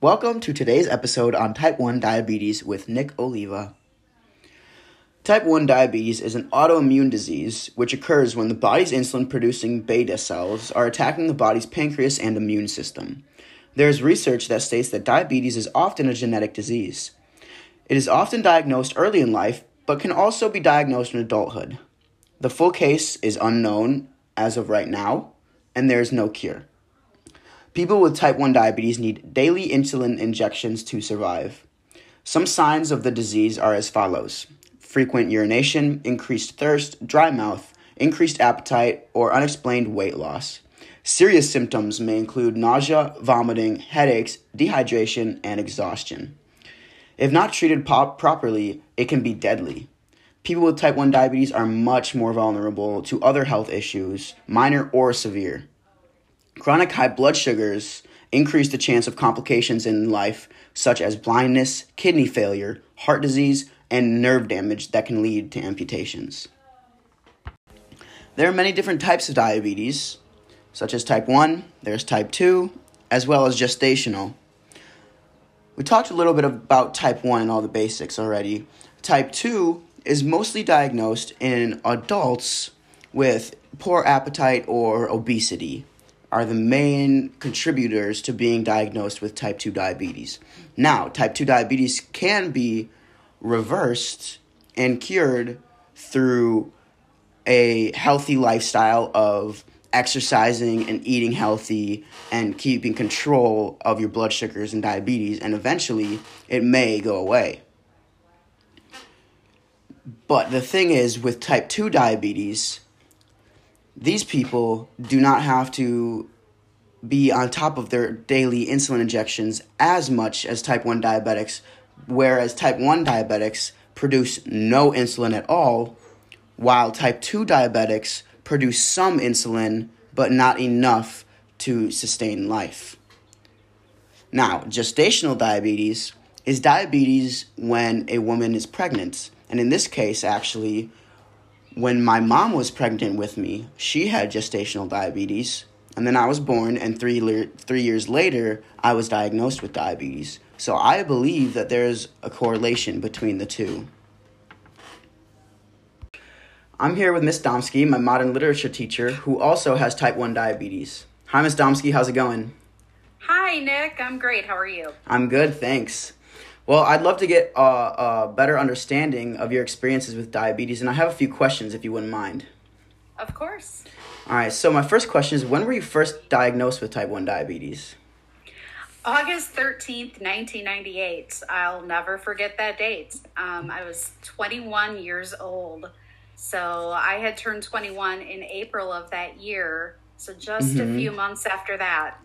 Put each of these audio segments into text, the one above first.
Welcome to today's episode on type 1 diabetes with Nick Oliva. Type 1 diabetes is an autoimmune disease which occurs when the body's insulin producing beta cells are attacking the body's pancreas and immune system. There is research that states that diabetes is often a genetic disease. It is often diagnosed early in life, but can also be diagnosed in adulthood. The full case is unknown as of right now, and there is no cure. People with type 1 diabetes need daily insulin injections to survive. Some signs of the disease are as follows frequent urination, increased thirst, dry mouth, increased appetite, or unexplained weight loss. Serious symptoms may include nausea, vomiting, headaches, dehydration, and exhaustion. If not treated properly, it can be deadly. People with type 1 diabetes are much more vulnerable to other health issues, minor or severe. Chronic high blood sugars increase the chance of complications in life, such as blindness, kidney failure, heart disease, and nerve damage that can lead to amputations. There are many different types of diabetes, such as type 1, there's type 2, as well as gestational. We talked a little bit about type 1 and all the basics already. Type 2 is mostly diagnosed in adults with poor appetite or obesity are the main contributors to being diagnosed with type 2 diabetes. Now, type 2 diabetes can be reversed and cured through a healthy lifestyle of exercising and eating healthy and keeping control of your blood sugars and diabetes, and eventually it may go away. But the thing is, with type 2 diabetes, these people do not have to be on top of their daily insulin injections as much as type 1 diabetics whereas type 1 diabetics produce no insulin at all, while type 2 diabetics produce some insulin but not enough to sustain life. Now, gestational diabetes is diabetes when a woman is pregnant. And in this case, actually, when my mom was pregnant with me, she had gestational diabetes. And then I was born, and three, le- three years later, I was diagnosed with diabetes. So I believe that there's a correlation between the two. I'm here with Miss Domsky, my modern literature teacher, who also has type 1 diabetes. Hi, Miss Domsky, how's it going? Hi, Nick. I'm great. How are you? I'm good, thanks. Well, I'd love to get a, a better understanding of your experiences with diabetes, and I have a few questions if you wouldn't mind. Of course. All right, so my first question is when were you first diagnosed with type 1 diabetes? August 13th, 1998. I'll never forget that date. Um, I was 21 years old. So I had turned 21 in April of that year. So just mm-hmm. a few months after that.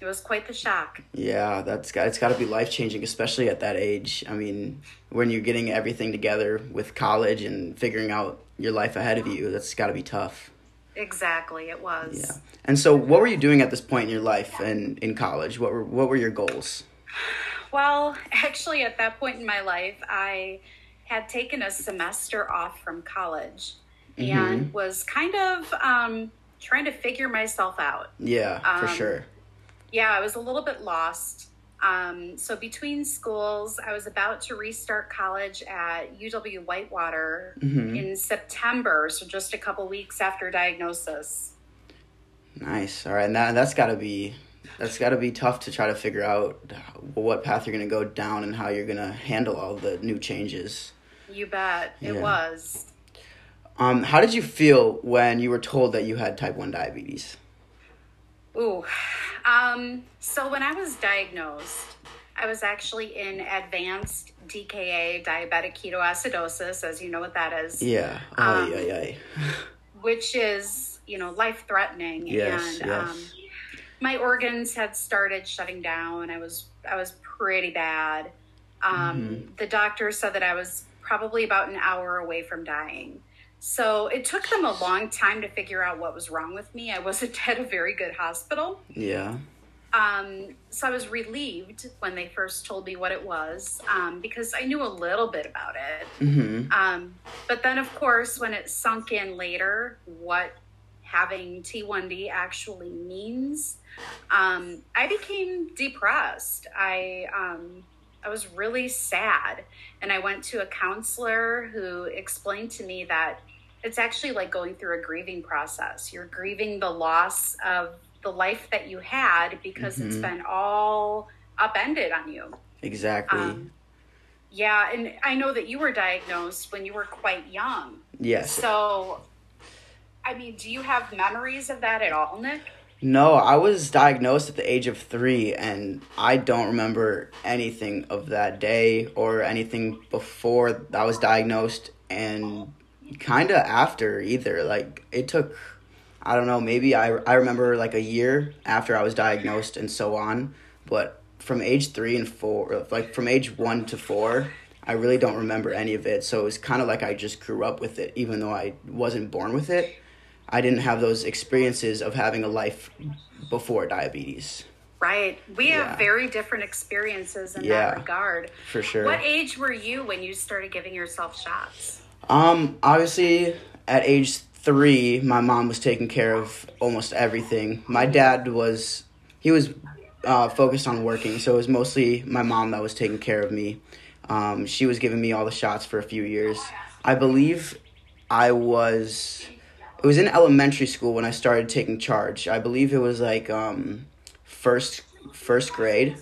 It was quite the shock. Yeah, that's got it's got to be life changing, especially at that age. I mean, when you're getting everything together with college and figuring out your life ahead of you, that's got to be tough. Exactly, it was. Yeah. And so, what were you doing at this point in your life and in college? What were what were your goals? Well, actually, at that point in my life, I had taken a semester off from college mm-hmm. and was kind of um, trying to figure myself out. Yeah, um, for sure. Yeah, I was a little bit lost. Um, so between schools, I was about to restart college at UW Whitewater mm-hmm. in September, so just a couple weeks after diagnosis. Nice. All right, and that that's got to be that's got to be tough to try to figure out what path you're going to go down and how you're going to handle all the new changes. You bet. It yeah. was. Um, how did you feel when you were told that you had type 1 diabetes? Ooh, um, so when I was diagnosed, I was actually in advanced DKA, diabetic ketoacidosis, as you know what that is. Yeah. Oh, um, yeah, yeah. which is, you know, life threatening. Yes, and yes. Um, my organs had started shutting down. I was I was pretty bad. Um, mm-hmm. The doctor said that I was probably about an hour away from dying. So it took them a long time to figure out what was wrong with me. I wasn't at a very good hospital. Yeah. Um, so I was relieved when they first told me what it was um, because I knew a little bit about it. Mm-hmm. Um, but then, of course, when it sunk in later what having T1D actually means, um, I became depressed. I um, I was really sad, and I went to a counselor who explained to me that it's actually like going through a grieving process. You're grieving the loss of the life that you had because mm-hmm. it's been all upended on you. Exactly. Um, yeah, and I know that you were diagnosed when you were quite young. Yes. So, I mean, do you have memories of that at all, Nick? No, I was diagnosed at the age of three, and I don't remember anything of that day or anything before I was diagnosed, and kind of after either. Like, it took, I don't know, maybe I, I remember like a year after I was diagnosed and so on, but from age three and four, like from age one to four, I really don't remember any of it. So it was kind of like I just grew up with it, even though I wasn't born with it. I didn't have those experiences of having a life before diabetes. Right. We yeah. have very different experiences in yeah, that regard. For sure. What age were you when you started giving yourself shots? Um, obviously at age three, my mom was taking care of almost everything. My dad was he was uh, focused on working, so it was mostly my mom that was taking care of me. Um, she was giving me all the shots for a few years. I believe I was it was in elementary school when I started taking charge. I believe it was like um, first first grade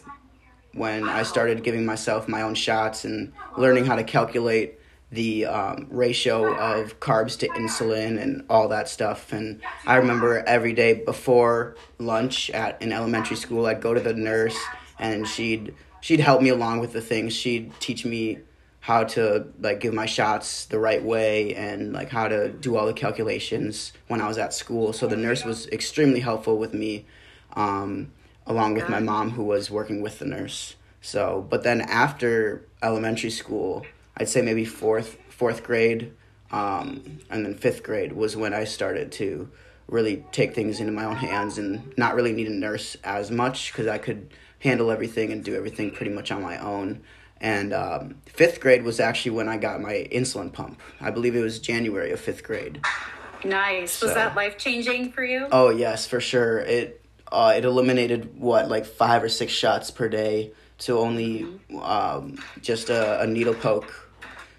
when I started giving myself my own shots and learning how to calculate the um, ratio of carbs to insulin and all that stuff. And I remember every day before lunch at in elementary school, I'd go to the nurse and she'd she'd help me along with the things. She'd teach me how to like give my shots the right way and like how to do all the calculations when I was at school. So the nurse was extremely helpful with me, um, along with my mom who was working with the nurse. So, but then after elementary school, I'd say maybe fourth fourth grade, um, and then fifth grade was when I started to really take things into my own hands and not really need a nurse as much because I could handle everything and do everything pretty much on my own. And um, fifth grade was actually when I got my insulin pump. I believe it was January of fifth grade. Nice. So, was that life changing for you? Oh yes, for sure. It uh, it eliminated what like five or six shots per day to only mm-hmm. um, just a, a needle poke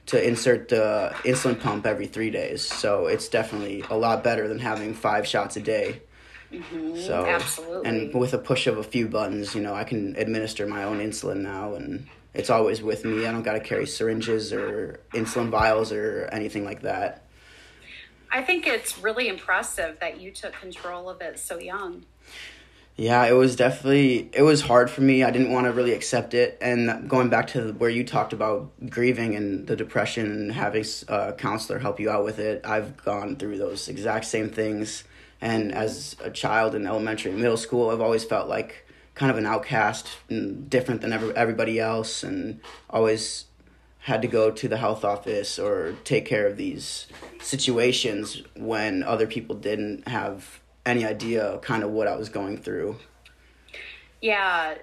to insert the insulin pump every three days. So it's definitely a lot better than having five shots a day. Mm-hmm, so absolutely, and with a push of a few buttons, you know, I can administer my own insulin now, and it's always with me. I don't got to carry syringes or insulin vials or anything like that. I think it's really impressive that you took control of it so young. Yeah, it was definitely it was hard for me. I didn't want to really accept it. And going back to where you talked about grieving and the depression and having uh, a counselor help you out with it, I've gone through those exact same things. And as a child in elementary and middle school, I've always felt like kind of an outcast and different than every, everybody else and always had to go to the health office or take care of these situations when other people didn't have any idea kind of what I was going through. Yeah,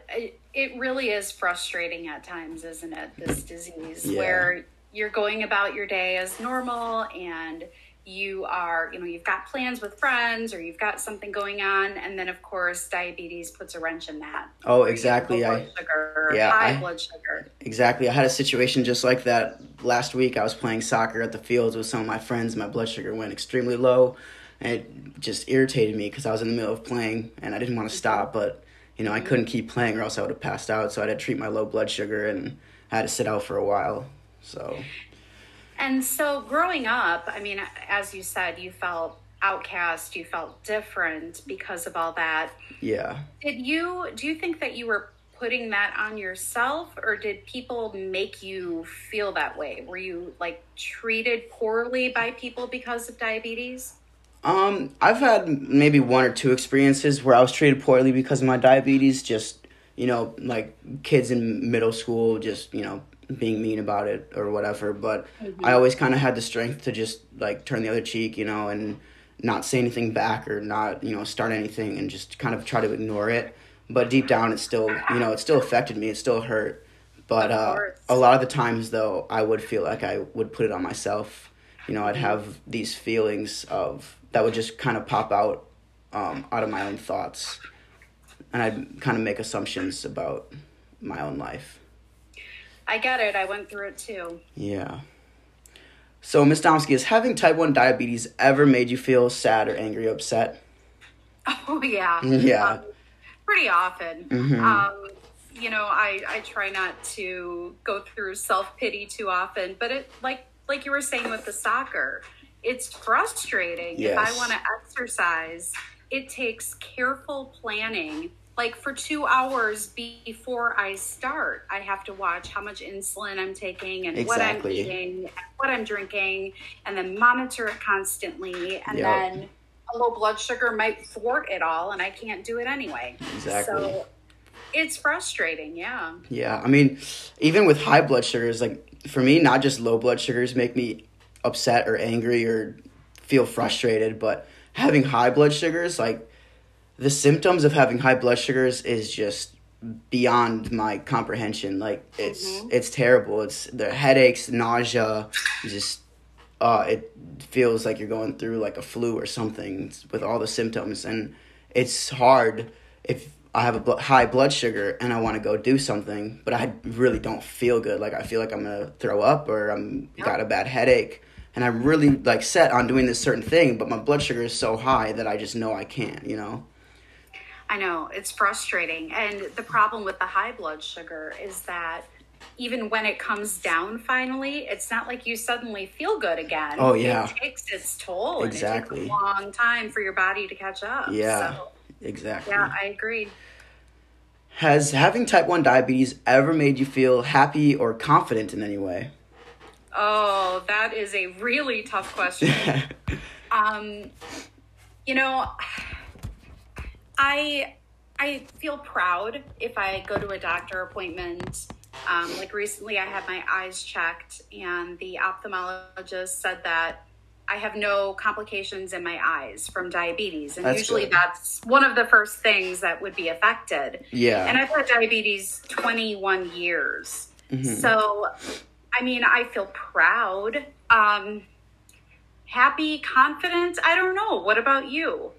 it really is frustrating at times, isn't it? This disease yeah. where you're going about your day as normal and you are, you know, you've got plans with friends or you've got something going on, and then of course diabetes puts a wrench in that. Oh, exactly. I, sugar, yeah, high I, blood sugar. Exactly. I had a situation just like that last week. I was playing soccer at the fields with some of my friends. My blood sugar went extremely low, it just irritated me because I was in the middle of playing and I didn't want to mm-hmm. stop, but you know I couldn't keep playing or else I would have passed out. So I had to treat my low blood sugar and I had to sit out for a while. So and so growing up, I mean, as you said, you felt outcast, you felt different because of all that. Yeah. Did you do you think that you were putting that on yourself or did people make you feel that way? Were you like treated poorly by people because of diabetes? Um, I've had maybe one or two experiences where I was treated poorly because of my diabetes, just you know, like kids in middle school just, you know, being mean about it or whatever but mm-hmm. i always kind of had the strength to just like turn the other cheek you know and not say anything back or not you know start anything and just kind of try to ignore it. But deep down it still you know it still affected me. It still hurt. But uh, a lot of the times though i would feel like i would put it on myself. You know i'd mm-hmm. have these feelings of that would just kind of pop out um, out of my own thoughts, and I'd kind of make assumptions about my own life. I get it. I went through it too. Yeah. So, Ms. Domsky, has having type 1 diabetes ever made you feel sad or angry or upset? Oh, yeah. Yeah. Um, pretty often. Mhm. Um, you know, I, I try not to go through self pity too often, but it like like you were saying with the soccer, it's frustrating. If I want to exercise, it takes careful planning. Like for two hours before I start, I have to watch how much insulin I'm taking and what I'm eating, and what I'm drinking, and then monitor it constantly. And Yep. then a low blood sugar might thwart it all, and I can't do it anyway. Exactly. So it's frustrating, yeah. Yeah, I mean, even with high blood sugars, like for me, not just low blood sugars make me upset or angry or feel frustrated, but having high blood sugars, like the symptoms of having high blood sugars is just beyond my comprehension. Like it's Mhm. it's terrible. It's the headaches, nausea, just uh it feels like you're going through like a flu or something with all the symptoms and it's hard if I have a bl- high blood sugar and I want to go do something, but I really don't feel good. Like I feel like I'm gonna throw up or I'm got a bad headache, and I'm really like set on doing this certain thing, but my blood sugar is so high that I just know I can't. You know? I know it's frustrating. And the problem with the high blood sugar is that even when it comes down finally, it's not like you suddenly feel good again. Oh, yeah. It takes its toll. Exactly. It takes a long time for your body to catch up. Yeah. So, Exactly. yeah, I agree. Has having type one diabetes ever made you feel happy or confident in any way? Oh, that is a really tough question. um, you know, I I feel proud if I go to a doctor appointment. Um, like recently, I had my eyes checked, and the ophthalmologist said that I have no complications in my eyes from diabetes, and That's usually good. that's one of the first things that would be affected. yeah. And I've had diabetes 21 years. Mhm. So, I mean, I feel proud, um, happy, confident. I don't know. What about you?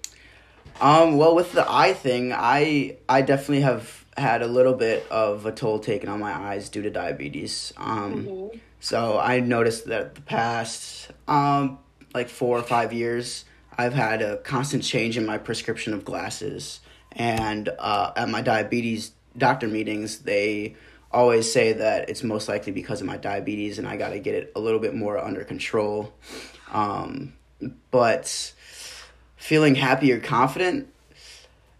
Um, well, with the eye thing, I I definitely have had a little bit of a toll taken on my eyes due to diabetes. Um, so I noticed that the past um like four or five years, I've had a constant change in my prescription of glasses, and uh, at my diabetes doctor meetings, they always say that it's most likely because of my diabetes, and I got to get it a little bit more under control. Um, but feeling happy or confident,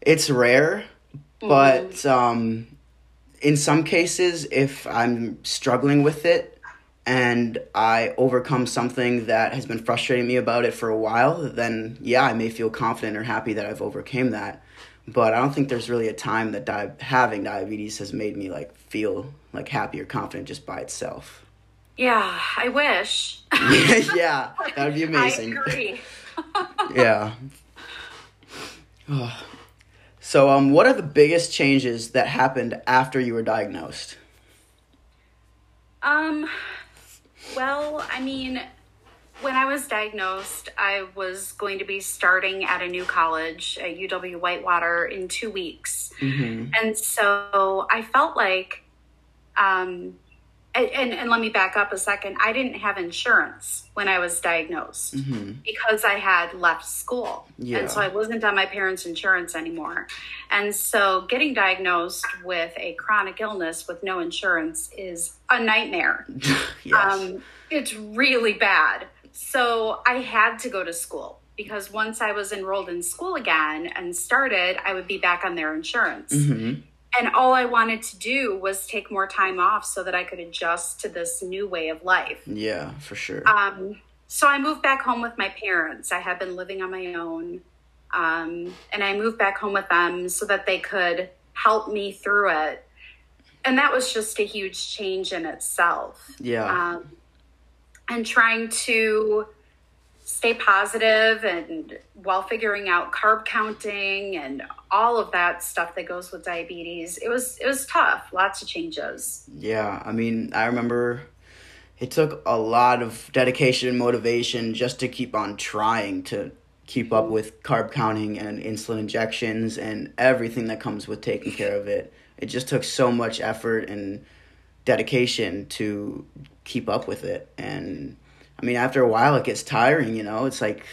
it's rare, but um, in some cases, if I'm struggling with it and I overcome something that has been frustrating me about it for a while, then yeah, I may feel confident or happy that I've overcame that. But I don't think there's really a time that di- having diabetes has made me like feel like happy or confident just by itself. Yeah, I wish. yeah, that would be amazing. I agree. yeah. so, um, what are the biggest changes that happened after you were diagnosed? Um, well, I mean, when I was diagnosed, I was going to be starting at a new college at UW Whitewater in two weeks. Mm-hmm. And so I felt like, um, and, and, and let me back up a second. I didn't have insurance when I was diagnosed Mm-hmm. because I had left school. Yeah. And so I wasn't on my parents' insurance anymore. And so getting diagnosed with a chronic illness with no insurance is a nightmare. yes. Um, it's really bad. So I had to go to school because once I was enrolled in school again and started, I would be back on their insurance. mm-hmm. And all I wanted to do was take more time off so that I could adjust to this new way of life. Yeah, for sure. Um, so I moved back home with my parents. I had been living on my own. Um, and I moved back home with them so that they could help me through it. And that was just a huge change in itself. yeah. Um, and trying to stay positive and while figuring out carb counting and all of that stuff that goes with diabetes it was it was tough lots of changes Yeah, I mean, I remember it took a lot of dedication and motivation just to keep on trying to keep up with carb counting and insulin injections and everything that comes with taking care of it. It just took so much effort and dedication to keep up with it. And I mean, after a while, it gets tiring, you know? It's like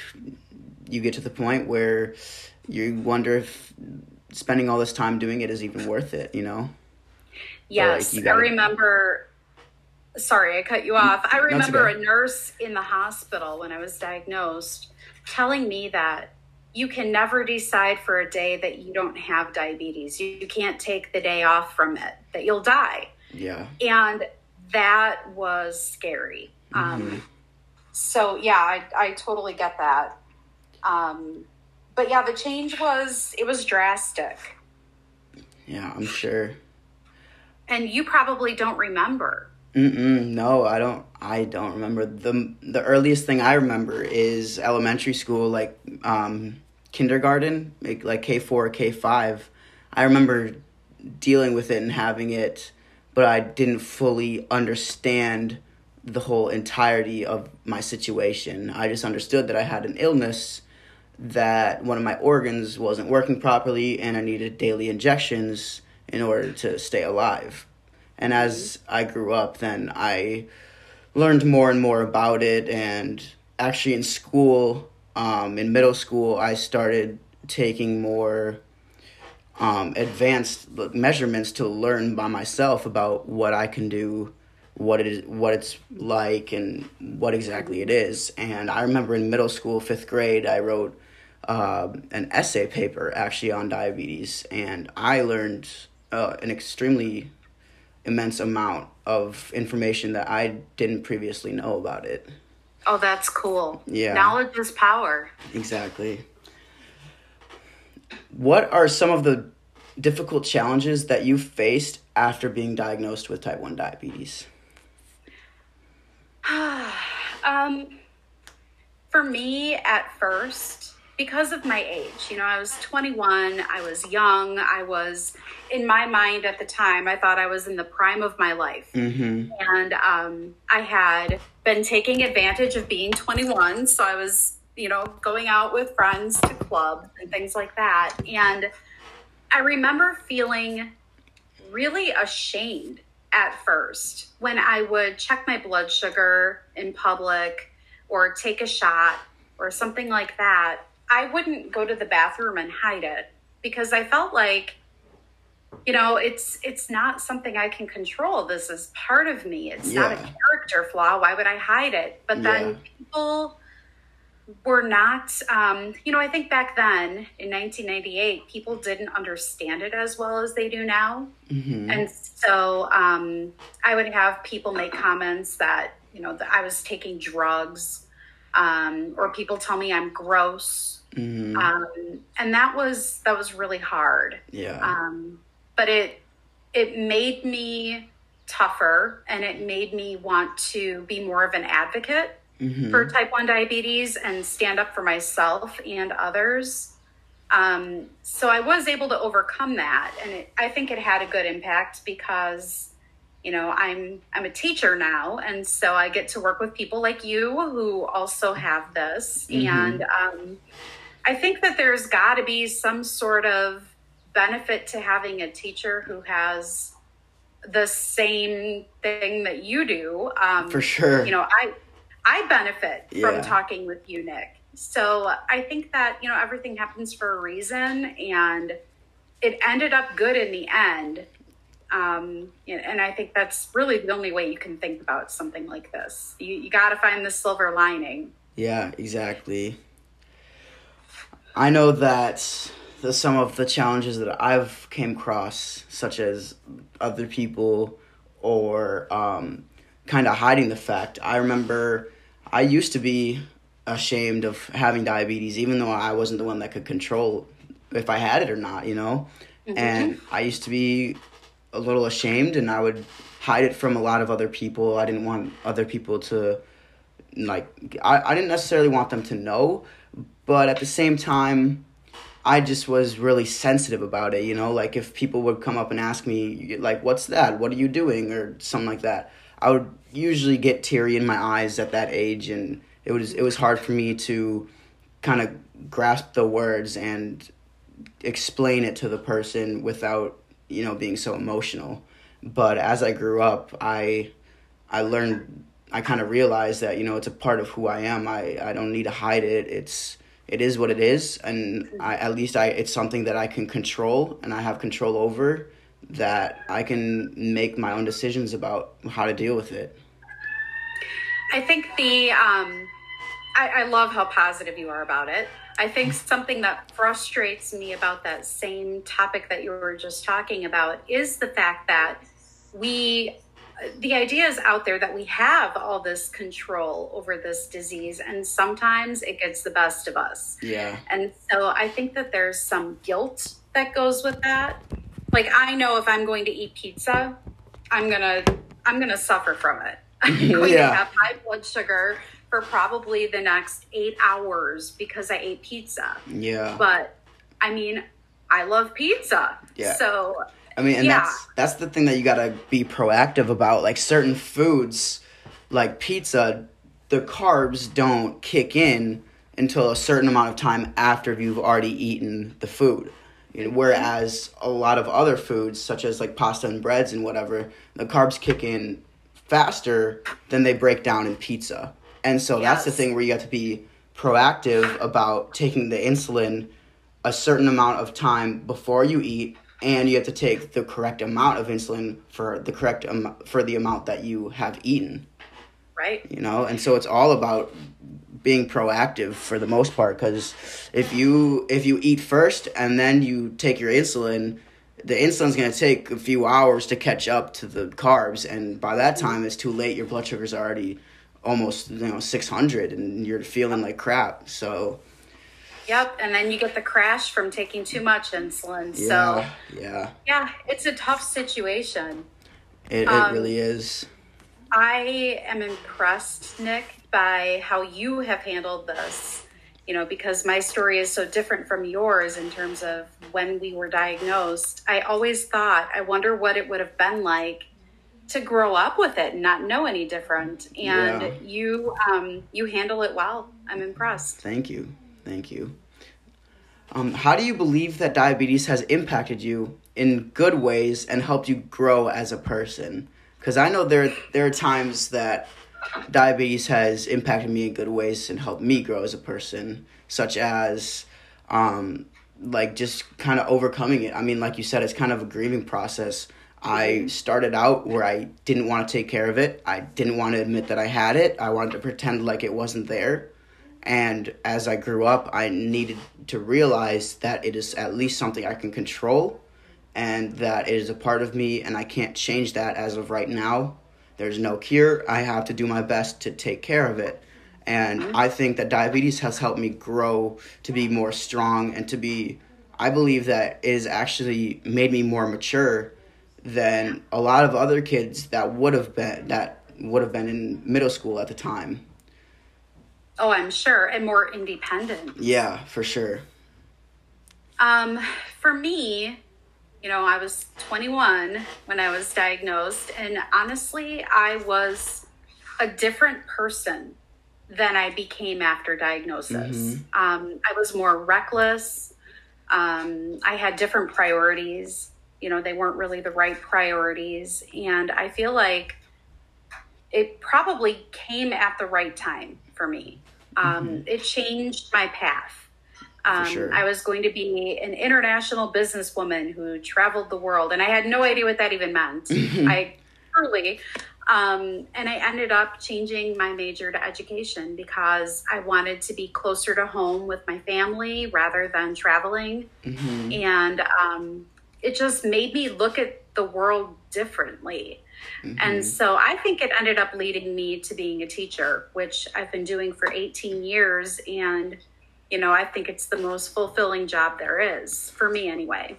you get to the point where you wonder if spending all this time doing it is even worth it, you know? Yes, like, I remember. Sorry, I cut you mm, off. I remember a nurse in the hospital when I was diagnosed telling me that you can never decide for a day that you don't have diabetes. You, you can't take the day off from it, that you'll die. Yeah. And that was scary. Um, Mm-hmm. so, yeah, I, I totally get that. Um, but yeah, the change was, it was drastic. Yeah, I'm sure. And you probably don't remember. Mm-mm, no, I don't. I don't remember the the earliest thing I remember is elementary school, like um, kindergarten, like like K four, K five. I remember dealing with it and having it, but I didn't fully understand the whole entirety of my situation. I just understood that I had an illness, that one of my organs wasn't working properly, and I needed daily injections in order to stay alive. And as I grew up, then I learned more and more about it. And actually, in school, um, in middle school, I started taking more um, advanced measurements to learn by myself about what I can do, what it is, what it's like, and what exactly it is. And I remember in middle school, fifth grade, I wrote uh, an essay paper actually on diabetes, and I learned uh, an extremely immense amount of information that I didn't previously know about it. Oh, that's cool. Yeah. Knowledge is power. Exactly. What are some of the difficult challenges that you faced after being diagnosed with type 1 diabetes? um, for me, at first, because of my age, you know, I was 21, I was young, I was, in my mind at the time, I thought I was in the prime of my life. Mm-hmm. And um, I had been taking advantage of being 21. So I was, you know, going out with friends to clubs and things like that. And I remember feeling really ashamed at first when I would check my blood sugar in public or take a shot or something like that. I wouldn't go to the bathroom and hide it because I felt like you know it's it's not something i can control this is part of me it's not a character flaw why would i hide it but then Yeah. people were not um, you know i think back then in 1998 people didn't understand it as well as they do now Mm-hmm. and so um, i would have people make comments that you know that i was taking drugs um, or people tell me i'm gross Mm-hmm. um, and that was that was really hard yeah. um, but it it made me tougher and it made me want to be more of an advocate mm-hmm. for type 1 diabetes and stand up for myself and others um, so i was able to overcome that and it, i think it had a good impact because you know i'm i'm a teacher now and so i get to work with people like you who also have this Mhm. and um, i think that there's got to be some sort of benefit to having a teacher who has the same thing that you do um, For sure. you know i i benefit Yeah. from talking with you nick so i think that you know everything happens for a reason and it ended up good in the end um, and i think that's really the only way you can think about something like this you, you got to find the silver lining Yeah, exactly. I know that the, some of the challenges that I've came across, such as other people or um, kind of hiding the fact. I remember I used to be ashamed of having diabetes, even though I wasn't the one that could control if I had it or not, you know? Mm-hmm. And I used to be a little ashamed and I would hide it from a lot of other people. I didn't want other people to like I, I didn't necessarily want them to know but at the same time i just was really sensitive about it you know? Like if people would come up and ask me like what's that? What are you doing? or something like that i would usually get teary in my eyes at that age and it was it was hard for me to kind of grasp the words and explain it to the person without you know being so emotional. But as i grew up i i learned i kind of realized that you know it's a part of who i am. I i don't need to hide it. It's it is what it is and i at least i it's something that i can control and i have control over that i can make my own decisions about how to deal with it. I think the um, I, I love how positive you are about it. I think something that frustrates me about that same topic that you were just talking about is the fact that we the idea is out there that we have all this control over this disease and sometimes it gets the best of us. Yeah. And so i think that there's some guilt that goes with that like i know if i'm going to eat pizza i'm gonna i'm gonna suffer from it i'm going Yeah. to have high blood sugar for probably the next eight hours because i ate pizza yeah but i mean i love pizza Yeah. so I mean, and Yeah. that's that's the thing that you gotta be proactive about. Like certain foods, like pizza, the carbs don't kick in until a certain amount of time after you've already eaten the food. You know, whereas a lot of other foods, such as like pasta and breads and whatever, the carbs kick in faster than they break down in pizza. And so that's the thing where you have to be proactive about taking the insulin a certain amount of time before you eat and you have to take the correct amount of insulin for the correct um, for the amount that you have eaten. Right. You know? And so it's all about being proactive for the most part because if you if you eat first and then you take your insulin the insulin's going to take a few hours to catch up to the carbs and by that time it's too late your blood sugar's already almost you know 600 and you're feeling like crap so Yep, and then you get the crash from taking too much insulin. yeah So, yeah yeah, it's a tough situation. it, it Um, really is I am impressed, Nick, by how you have handled this. You know, because my story is so different from yours in terms of when we were diagnosed. I always thought, I wonder what it would have been like to grow up with it and not know any different. And Yeah. you, um, you handle it well. I'm impressed. Thank you. Thank you. Um, how do you believe that diabetes has impacted you in good ways and helped you grow as a person? Because I know there there are times that diabetes has impacted me in good ways and helped me grow as a person, such as um, like just kind of overcoming it. I mean, like you said, it's kind of a grieving process. I started out where I didn't want to take care of it. I didn't want to admit that I had it. I wanted to pretend like it wasn't there. And as I grew up, I needed to realize that it is at least something I can control and that it is a part of me and I can't change that as of right now. There's no cure. I have to do my best to take care of it. And I think that diabetes has helped me grow to be more strong and to be, I believe that it has actually made me more mature than a lot of other kids that would have been, that would have been in middle school at the time. Oh, I'm sure, and more independent. Yeah, for sure. Um, for me, you know, I was 21 when I was diagnosed, and honestly, I was a different person than I became after diagnosis. Um, I was more reckless. Um, I had different priorities. You know, they weren't really the right priorities. And I feel like it probably came at the right time for me. Um, It changed my path. Um, sure. I was going to be an international businesswoman who traveled the world, and I had no idea what that even meant. I truly, um, and I ended up changing my major to education because I wanted to be closer to home with my family rather than traveling, and um, it just made me look at the world differently. And so I think it ended up leading me to being a teacher, which I've been doing for 18 years. And, you know, I think it's the most fulfilling job there is, for me anyway.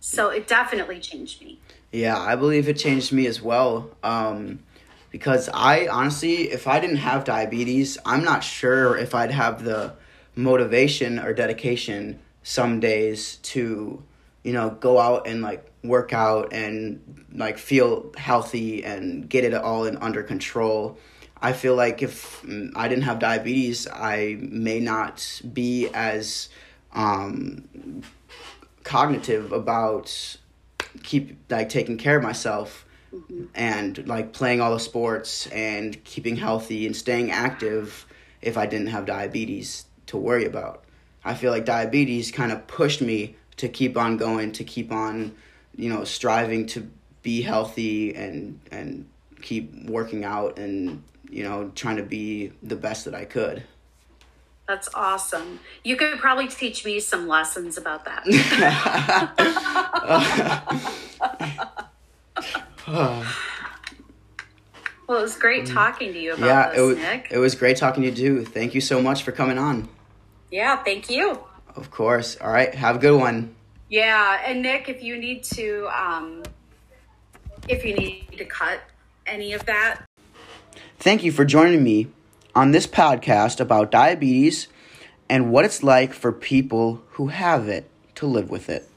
So it definitely changed me. Yeah, I believe it changed me as well. Um, because I honestly, if I didn't have diabetes, I'm not sure if I'd have the motivation or dedication some days to, you know, go out and like work out and like feel healthy and get it all in under control. I feel like if mm, I didn't have diabetes, I may not be as um, cognitive about keep like taking care of myself and like playing all the sports and keeping healthy and staying active if I didn't have diabetes to worry about. I feel like diabetes kind of pushed me to keep on going, to keep on, you know, striving to be healthy and and keep working out and you know trying to be the best that I could. That's awesome. You could probably teach me some lessons about that. well, it was great talking to you about yeah, this, it was Nick. it was great talking to you too. Thank you so much for coming on. yeah, thank you. Of course. All right. Have a good one. Yeah, and Nick, if you need to, um, if you need to cut any of that, Thank you for joining me on this podcast about diabetes and what it's like for people who have it to live with it.